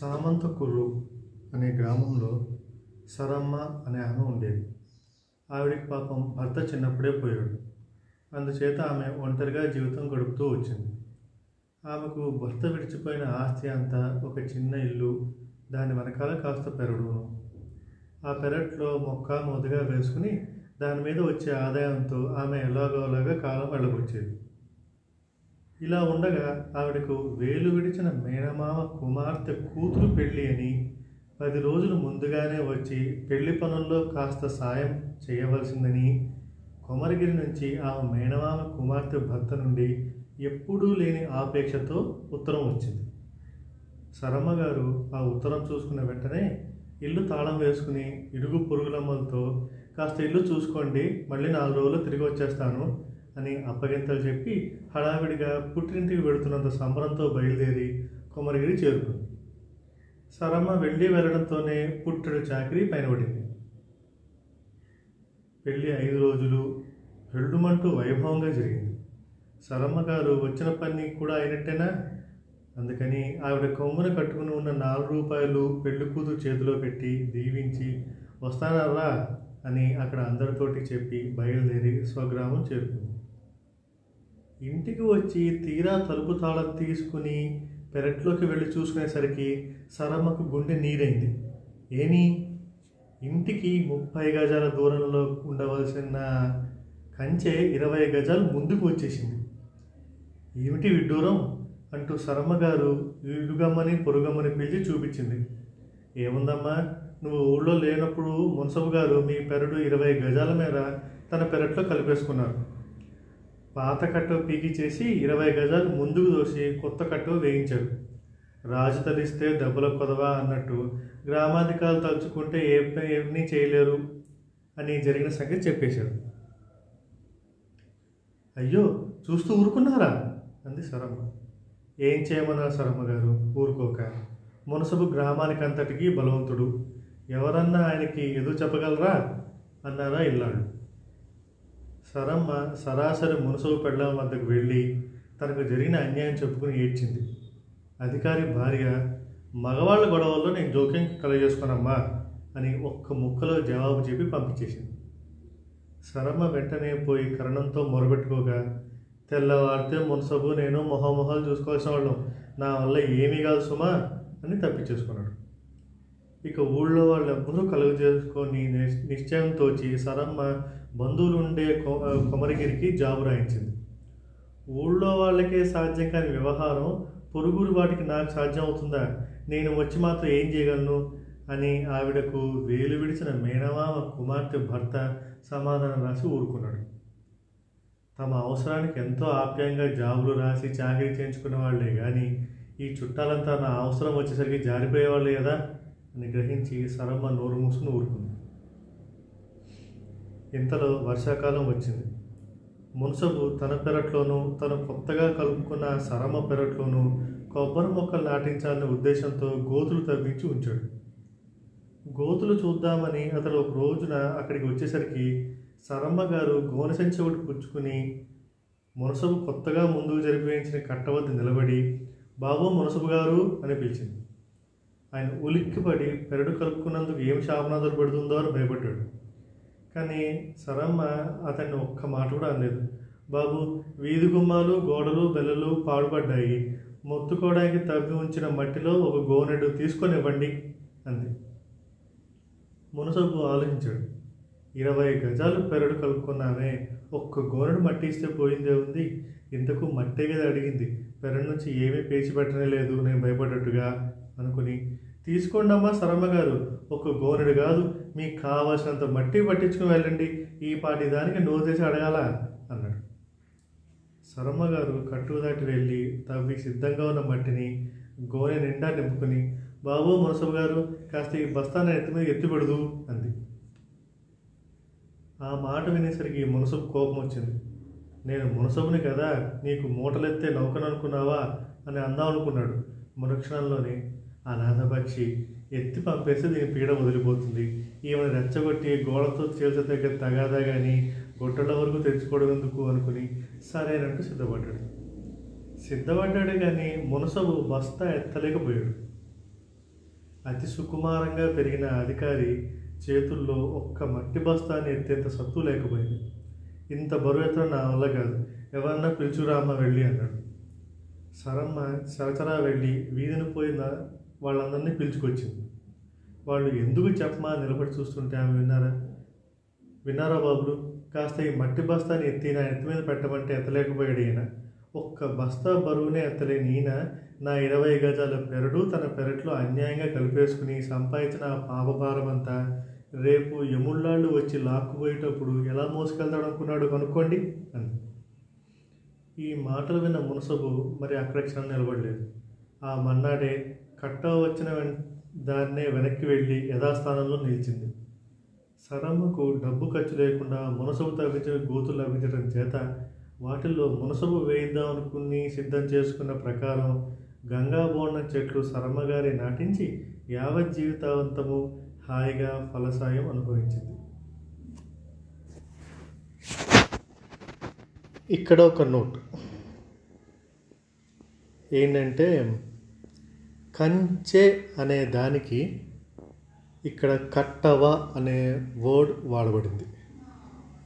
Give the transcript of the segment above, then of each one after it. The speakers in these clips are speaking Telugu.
సామంతకుర్రు అనే గ్రామంలో సరమ్మ అనే ఆమె ఉండేది. ఆవిడికి పాపం భర్త చిన్నప్పుడే పోయాడు. అందుచేత ఆమె ఒంటరిగా జీవితం గడుపుతూ వచ్చింది. ఆమెకు భర్త విడిచిపోయిన ఆస్తి అంతా ఒక చిన్న ఇల్లు దాని వెనకాల కాస్త పెరడును. ఆ పెరట్లో మొక్క మొదగా వేసుకుని దాని మీద వచ్చే ఆదాయంతో ఆమె ఎలాగోలాగా కాలం వెళ్ళబొచ్చేది ఇలా ఉండగా ఆవిడకు వేలు విడిచిన మేనమామ కుమార్తె కూతురు పెళ్ళి అని పది రోజులు ముందుగానే వచ్చి పెళ్ళి పనుల్లో కాస్త సాయం చేయవలసిందని కొమరగిరి నుంచి ఆమె మేనమామ కుమార్తె భర్త నుండి ఎప్పుడూ లేని ఆపేక్షతో ఉత్తరం వచ్చింది. సరమ్మ గారు ఆ ఉత్తరం చూసుకున్న వెంటనే ఇల్లు తాళం వేసుకుని ఇరుగు పొరుగులమ్మలతో కాస్త ఇల్లు చూసుకోండి మళ్ళీ నాలుగు రోజులు తిరిగి వచ్చేస్తాను అని అప్పగింతలు చెప్పి హడావిడిగా పుట్టింటికి వెడుతున్నంత సంబరంతో బయలుదేరి కొమరగిరి చేరుకుంది. సరమ్మ వెళ్ళి వెళ్ళడంతోనే పుట్టడు చాకరీ పైన పడింది. పెళ్ళి ఐదు రోజులు పెళ్ళుమంటూ వైభవంగా జరిగింది. సరమ్మ గారు వచ్చిన పని కూడా అయినట్టేనా? అందుకని ఆవిడ కొమ్మున కట్టుకుని ఉన్న నాలుగు రూపాయలు పెళ్ళి కూతురు చేతిలో పెట్టి దీవించి వస్తానరా? అని అక్కడ అందరితోటి చెప్పి బయలుదేరి స్వగ్రామం చేరుకుంది. ఇంటికి వచ్చి తీరా తలుపు తాళం తీసుకుని పెరట్లోకి వెళ్ళి చూసుకునేసరికి సరమ్మకు గుండె నీరైంది. ఏమి? ఇంటికి ముప్పై గజాల దూరంలో ఉండవలసిన కంచె ఇరవై గజాలు ముందుకు వచ్చేసింది. ఏమిటి విడ్డూరం? అంటూ సరమ్మగారు ఇరుగమ్మని పొరుగమ్మని పిలిచి చూపించింది. ఏముందమ్మా? నువ్వు ఊళ్ళో లేనప్పుడు మున్సబు గారు మీ పెరడు ఇరవై గజాల మేర తన పెరట్లో కలిపేసుకున్నారు. పాత కట్టు పీకి చేసి ఇరవై గజాలు ముందుకు దోసి కొత్త కట్టు వేయించాడు. రాజు తలిస్తే దెబ్బల కొదవా అన్నట్టు గ్రామాధికారులు తలుచుకుంటే ఏ ఏమీ చేయలేరు అని జరిగిన సంగతి చెప్పేశాడు. అయ్యో చూస్తూ ఊరుకున్నారా? అంది సరమ్మ. ఏం చేయమన్నారు సరమ్మ గారు? ఊరుకోక. మునసబు గ్రామానికంతటికి బలవంతుడు. ఎవరన్నా ఆయనకి ఎదురు చెప్పగలరా? అన్నారా ఇల్లాడు సరమ్మ సరాసరి మునసబు పెళ్ళం వద్దకు వెళ్ళి తనకు జరిగిన అన్యాయం చెప్పుకుని ఏడ్చింది. అధికారి భార్య మగవాళ్ళ గొడవల్లో నేను జోక్యం కలగజేసుకోనమ్మా అని ఒక్క ముక్కలో జవాబు చెప్పి పంపించేసింది. సరమ్మ వెంటనే పోయి కరణంతో మొరబెట్టుకోగా తెల్లవారితే మునసబు నేను మొహమొహాలు చూసుకోవాల్సిన వాళ్ళం. నా వల్ల ఏమీ కాదు సుమా. అని తప్పించేసుకున్నాడు. ఇక ఊళ్ళో వాళ్ళెవ్వరూ కలుగు చేసుకొని నిశ్చయంతో నిశ్చయం తోచి సరమ్మ బంధువులు ఉండే కొమరగిరికి జాబు రాయించింది. ఊళ్ళో వాళ్ళకే సాధ్యం కాని వ్యవహారం పొరుగురు వాటికి నాకు సాధ్యం అవుతుందా? నేను వచ్చి మాత్రం ఏం చేయగలను? అని ఆవిడకు వేలు విడిచిన మేనమామ కుమార్తె భర్త సమాధానం రాసి ఊరుకున్నాడు. తమ అవసరానికి ఎంతో ఆప్యాయంగా జాబులు రాసి చాకరీ చేయించుకున్న వాళ్ళే కానీ ఈ చుట్టాలంతా నా అవసరం వచ్చేసరికి జారిపోయేవాళ్ళు కదా అని గ్రహించి సరమ్మ నోరు మూసుకుని ఊరుకుంది. ఇంతలో వర్షాకాలం వచ్చింది. మున్సబు తన పెరట్లోనూ తను కొత్తగా కలుపుకున్న సరమ్మ పెరట్లోనూ కొబ్బరి మొక్కలు నాటించాలనే ఉద్దేశంతో గోతులు తవ్వించి ఉంచాడు. గోతులు చూద్దామని అతడు ఒక రోజున అక్కడికి వచ్చేసరికి సరమ్మ గారు గోనసంచి ఒకటి పుచ్చుకుని మునసబు కొత్తగా ముందుకు జరిపించిన కట్ట వద్ద నిలబడి బాబు మునసబు గారు అని పిలిచింది. ఆయన ఉలిక్కిపడి పెరడు కలుపుకున్నందుకు ఏం శాపనాదులు పెడుతుందో అని భయపడ్డాడు. కానీ సరమ్మ అతన్ని ఒక్క మాట కూడా అనలేదు. బాబు వీధి గుమ్మాలు గోడలు బెల్లలు పాడుపడ్డాయి. మొత్తుకోవడానికి తవ్వి ఉంచిన మట్టిలో ఒక గోనెడు తీసుకొని ఇవ్వండి అంది. మునసబు ఆలోచించాడు. ఇరవై గజాలు పెరడు కలుపుకున్నామే. ఒక్క గోనెడు మట్టి ఇస్తే పోయిందే ఉంది. ఇంతకు మట్టే కదా అడిగింది. పెరడు నుంచి ఏమీ పేచి పెట్టనే లేదు. నేను భయపడ్డట్టుగా అనుకుని తీసుకోండి అమ్మా సరమ్మ గారు. ఒక గోనెడు కాదు. మీకు కావాల్సినంత మట్టి పట్టించుకుని వెళ్ళండి. ఈ పాటి దానికి నోరు తెచ్చి అడగాల అన్నాడు. సరమ్మ గారు కట్టు దాటి వెళ్ళి తవ్వి సిద్ధంగా ఉన్న మట్టిని గోనె నిండా నింపుకుని బాబు మునసబు గారు కాస్త ఈ బస్తాన్ని ఎత్తి మీద ఎత్తిపెడదు అంది. ఆ మాట వినేసరికి మునసబు కోపం వచ్చింది. నేను మునసబుని కదా నీకు మూటలెత్తే నౌకను అనుకున్నావా అని అందాం అనుకున్నాడు మరుక్షణంలోనే. ఆ నాథపక్షి ఎత్తి పంపేస్తే దీని పీడ వదిలిపోతుంది. ఈమెను రెచ్చగొట్టి గోడతో చీల్చదగ్గ తగాదా కానీ గొట్టల వరకు తెచ్చుకోవడం ఎందుకు? అనుకుని సరేనంటూ సిద్ధపడ్డాడు. సిద్ధపడ్డాడు కానీ మునసబు బస్తా ఎత్తలేకపోయాడు. అతి సుకుమారంగా పెరిగిన అధికారి చేతుల్లో ఒక్క మట్టి బస్తాన్ని ఎత్తేంత సత్తు లేకపోయింది. ఇంత బరువు ఎత్తడం నా వల్ల కాదు. ఎవరన్నా పిలుచురామ్మ వెళ్ళి అన్నాడు. సరమ్మ సరచరా వెళ్ళి వీధిని పోయిన వాళ్ళందరినీ పిలుచుకొచ్చింది. వాళ్ళు ఎందుకు చెప్పమా నిలబడి చూస్తుంటే ఆమె విన్నారా? విన్నారా బాబులు? కాస్త ఈ మట్టి బస్తాని ఎత్తి నా ఎత్తి మీద పెట్టమంటే ఎత్తలేకపోయాడు ఈయన. ఒక్క బస్తా బరువునే ఎత్తలేని ఈయన నా ఇరవై గజాల పెరడు తన పెరట్లో అన్యాయంగా కలిపేసుకుని సంపాదించిన ఆ పాపభారం అంతా రేపు యముళ్ళాళ్ళు వచ్చి లాక్కుపోయేటప్పుడు ఎలా మోసుకెళ్తాడు అనుకున్నాడు కనుక్కోండి అని ఈ మాటలు విన్న మునసబు మరి అక్కడ క్షణం నిలబడలేదు. ఆ మన్నాడే కట్ట వచ్చిన దాన్నే వెనక్కి వెళ్ళి యథాస్థానంలో నిలిచింది. సరమ్మకు డబ్బు ఖర్చు లేకుండా మునసబు తవ్వించిన గోతులు లభించడం చేత వాటిల్లో మునసబు వేయిద్దాం అనుకుని సిద్ధం చేసుకున్న ప్రకారం గంగా చెట్లు సరమ్మగారి నాటించి యావత్ జీవితావంతము హాయిగా ఫలసాయం అనుభవించింది. ఇక్కడ ఒక నోట్. ఏంటంటే కంచె అనే దానికి ఇక్కడ కట్టవ అనే వర్డ్ వాడబడింది.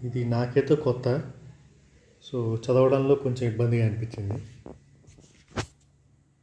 ఇది నాకైతే కొత్త. సో చదవడంలో కొంచెం ఇబ్బందిగా అనిపించింది.